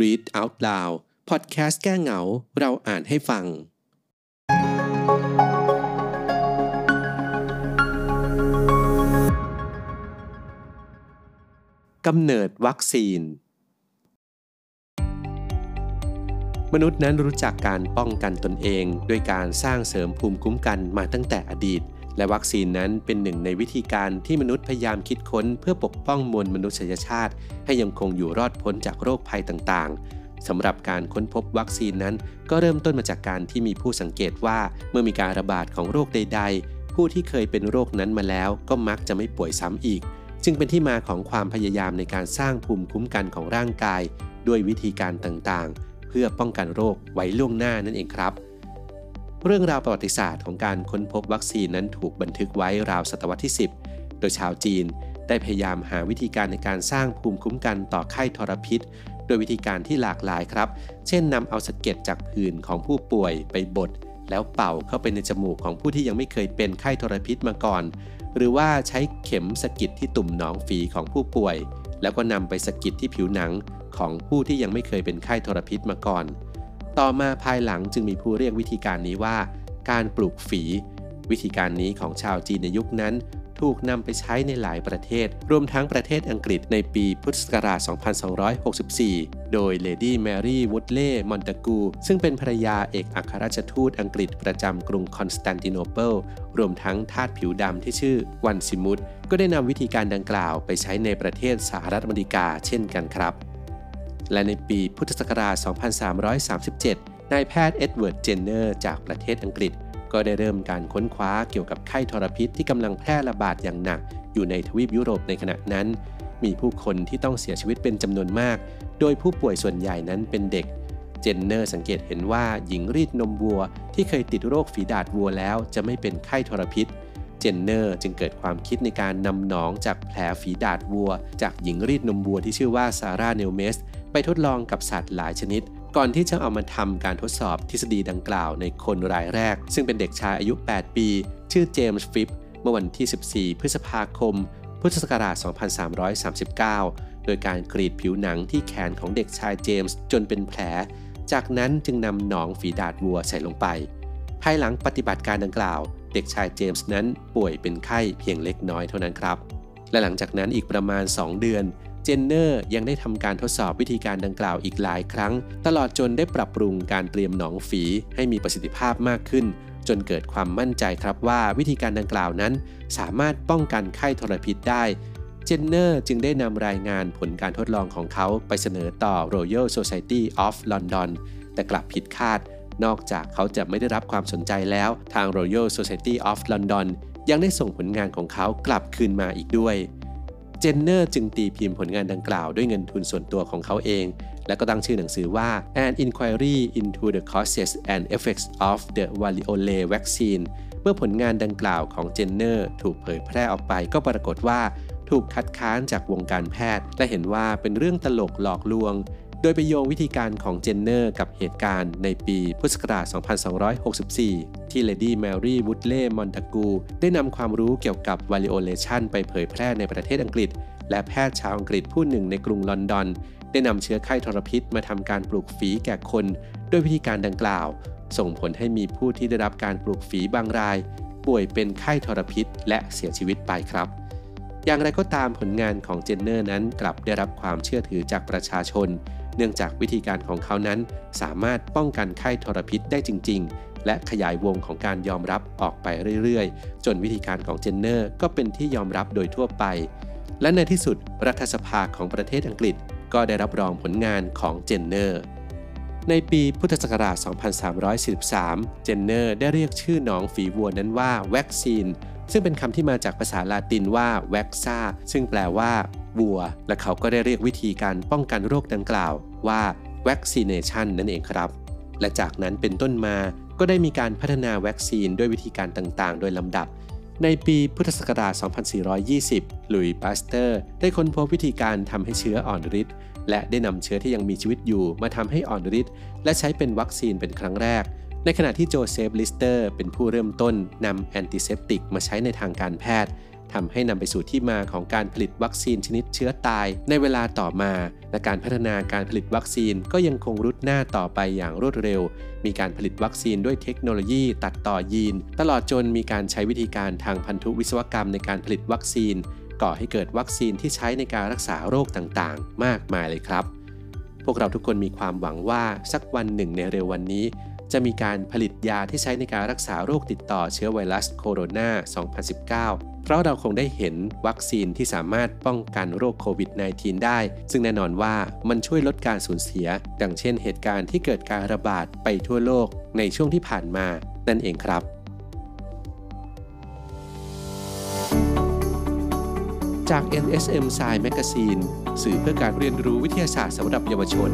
Read Out Loud พอดแคสต์แก้เหงา เราอ่านให้ฟัง กำเนิดวัคซีน มนุษย์นั้นรู้จักการป้องกันตนเอง ด้วยการสร้างเสริมภูมิคุ้มกันมาตั้งแต่อดีต และวัคซีนนั้นเป็นหนึ่งในวิธีการที่มนุษย์พยายามคิดค้น เพื่อปกป้องมวลมนุษยชาติ ให้ยังคงอยู่รอดพ้นจากโรคภัยต่างๆสำหรับการค้นพบวัคซีนนั้น ก็เริ่มต้นมาจากการที่มีผู้สังเกตว่า เมื่อมีการระบาดของโรคใด ๆ ผู้ที่เคยเป็นโรคนั้นมาแล้ว ก็มักจะไม่ป่วยซ้ำอีก จึงเป็นที่มาของความพยายามในการสร้างภูมิคุ้มกันของร่างกาย ด้วยวิธีการต่างๆ เพื่อป้องกันโรคไว้ล่วงหน้านั่นเองครับ เรื่องราวประวัติศาสตร์ของการค้นพบวัคซีนนั้นถูกบันทึกไว้ราวศตวรรษที่ 10 โดยชาวจีนได้พยายามหาวิธีการในการสร้างภูมิคุ้มกันต่อไข้ทรพิษ โดยวิธีการที่หลากหลายครับ เช่นนำเอาสะเก็ดจากผื่นของผู้ป่วยไปบดแล้วเป่าเข้าไปในจมูกของผู้ที่ยังไม่เคยเป็นไข้ทรพิษมาก่อน หรือว่าใช้เข็มสะกิดที่ตุ่มหนองฝีของผู้ป่วย แล้วก็นำไปสะกิดที่ผิวหนังของผู้ที่ยังไม่เคยเป็นไข้ทรพิษมาก่อน ต่อมาภายหลังจึงมีผู้เรียกวิธีการนี้ว่า การปลูกฝี วิธีการนี้ของชาวจีนในยุคนั้น ถูกนำไปใช้ในหลายประเทศ รวมทั้งประเทศอังกฤษในปีพุทธศักราช 2264 โดยเลดี้แมรี่ เวิร์ทลีย์ มอนตากู ซึ่งเป็นภรรยาเอกอัครราชทูตอังกฤษประจำกรุงคอนสแตนติโนเปิลรวมทั้งทาสผิวดำที่ชื่อวันซิมัสก็ได้นำวิธีการดังกล่าวไปใช้ในประเทศสหรัฐอเมริกาเช่นกันครับ และในปีพุทธศักราช 2337 นายแพทย์เอ็ดเวิร์ด เจนเนอร์ จากประเทศอังกฤษ ก็ได้เริ่มการค้นคว้าเกี่ยวกับไข้ทรพิษที่กำลังแพร่ระบาดอย่างหนัก อยู่ในทวีปยุโรปในขณะนั้น มีผู้คนที่ต้องเสียชีวิตเป็นจำนวนมาก โดยผู้ป่วยส่วนใหญ่นั้นเป็นเด็ก เจนเนอร์สังเกตเห็นว่าหญิงรีดนมวัว ที่เคยติดโรคฝีดาดวัวแล้วจะไม่เป็นไข้ทรพิษเจนเนอร์จึงเกิดความคิดในการนำหนองจากแผลฝีดาดวัว จากหญิงรีดนมวัวที่ชื่อว่าซาร่าเนลเมส ไปทดลองกับสัตว์หลายชนิด ก่อนที่จะเอามาทำการทดสอบทฤษฎีดังกล่าวในคนรายแรก ซึ่งเป็นเด็กชายอายุ 8 ปี ชื่อเจมส์ฟิปส์ เมื่อวันที่ 14 พฤษภาคม พุทธศักราช 2339 โดยการกรีดผิวหนังที่แขนของเด็กชายเจมส์จนเป็นแผล จากนั้นจึงนำหนองฝีดาดวัวใส่ลงไป ภายหลังปฏิบัติการดังกล่าว เด็กชายเจมส์นั้นป่วยเป็นไข้เพียงเล็กน้อยเท่านั้นครับ และหลังจากนั้นอีกประมาณ 2 เดือน เจนเนอร์ยังได้ทำการทดสอบวิธีการดังกล่าวอีกหลายครั้ง ตลอดจนได้ปรับปรุงการเตรียมหนองฝีให้มีประสิทธิภาพมากขึ้น จนเกิดความมั่นใจครับว่าวิธีการดังกล่าวนั้น สามารถป้องกันไข้ทรพิษได้เจนเนอร์จึงได้นำรายงานผลการทดลองของเขาไปเสนอต่อ Royal Society of London แต่กลับผิดคาด นอกจากเขาจะไม่ได้รับความสนใจแล้ว ทาง Royal Society of London ยังได้ส่งผลงานของเขากลับคืนมาอีกด้วย เจนเนอร์จึงตีพิมพ์ผลงานดังกล่าวด้วยเงินทุนส่วนตัวของเขาเอง และก็ตั้งชื่อหนังสือว่า An Inquiry into the Causes and Effects of the Variolae Vaccinae เมื่อผลงานดังกล่าวของเจนเนอร์ถูกเผยแพร่ออกไปก็ปรากฏว่า ถูกคัดค้านจากวงการแพทย์ และเห็นว่าเป็นเรื่องตลกหลอกลวง โดยไปโยงวิธีการของเจนเนอร์กับเหตุการณ์ในปีพุทธศักราช 2264 ที่เลดี้แมรี่ เวิร์ทลีย์ มอนตากู ได้นำความรู้เกี่ยวกับ variolation ไปเผยแพร่ในประเทศอังกฤษ และแพทย์ชาวอังกฤษผู้หนึ่งในกรุงลอนดอน ได้นำเชื้อไข้ทรพิษมาทำการปลูกฝีแก่คนด้วยวิธีการดังกล่าว ส่งผลให้มีผู้ที่ได้รับการปลูกฝีบางราย ป่วยเป็นไข้ทรพิษ และเสียชีวิตไปครับอย่างไรก็ตามผลงานของเจนเนอร์นั้นกลับได้รับความเชื่อถือจากประชาชน เนื่องจากวิธีการของเขานั้น สามารถป้องกันไข้ทรพิษได้จริง ๆ และขยายวงของการยอมรับออกไปเรื่อยๆ จนวิธีการของเจนเนอร์ก็เป็นที่ยอมรับโดยทั่วไป และในที่สุดรัฐสภาของประเทศอังกฤษ ก็ได้รับรองผลงานของเจนเนอร์ในปีพุทธศักราช 2343 เจนเนอร์ได้เรียกชื่อหนองฝีวัวนั้นว่าแว็กซีน ซึ่งเป็นคำที่มาจากภาษาลาตินว่าแว็กซาซึ่งแปลว่า วัว และเขาก็ได้เรียกวิธีการป้องกันโรคดังกล่าวว่า vaccination นั่นเองครับ และจากนั้นเป็นต้นมาก็ได้มีการพัฒนาวัคซีนด้วยวิธีการต่างๆ โดยลำดับ ในปีพุทธศักราช 2420หลุยส์ ปาสเตอร์ ได้ค้นพบวิธีการทำให้เชื้ออ่อนฤทธิ์และได้นำเชื้อที่ยังมีชีวิตอยู่มาทำให้อ่อนฤทธิ์และใช้เป็นวัคซีนเป็นครั้งแรก ในขณะที่โจเซฟลิสเตอร์เป็นผู้เริ่มต้นนำ antiseptic มาใช้ในทางการแพทย์ ทำให้นำไปสู่ที่มาของการผลิตวัคซีนชนิดเชื้อตายในเวลาต่อมา และการพัฒนาการผลิตวัคซีนก็ยังคงรุดหน้าต่อไปอย่างรวดเร็ว มีการผลิตวัคซีนด้วยเทคโนโลยีตัดต่อยีน ตลอดจนมีการใช้วิธีการทางพันธุวิศวกรรมในการผลิตวัคซีน ก่อให้เกิดวัคซีนที่ใช้ในการรักษาโรคต่างๆ มากมายเลยครับ พวกเราทุกคนมีความหวังว่าสักวันหนึ่งในเร็ววันนี้ จะมีการผลิตยาที่ใช้ในการรักษาโรคติดต่อเชื้อไวรัสโคโรนา 2019 เพราะเราคงได้เห็นวัคซีนที่สามารถป้องกันโรคโควิด -19 ได้ ซึ่งแน่นอนว่ามันช่วยลดการสูญเสีย ดังเช่นเหตุการณ์ที่เกิดการระบาดไปทั่วโลกในช่วงที่ผ่านมา นั่นเองครับจาก NSM Science Magazine สื่อเพื่อการเรียนรู้วิทยาศาสตร์สำหรับเยาวชน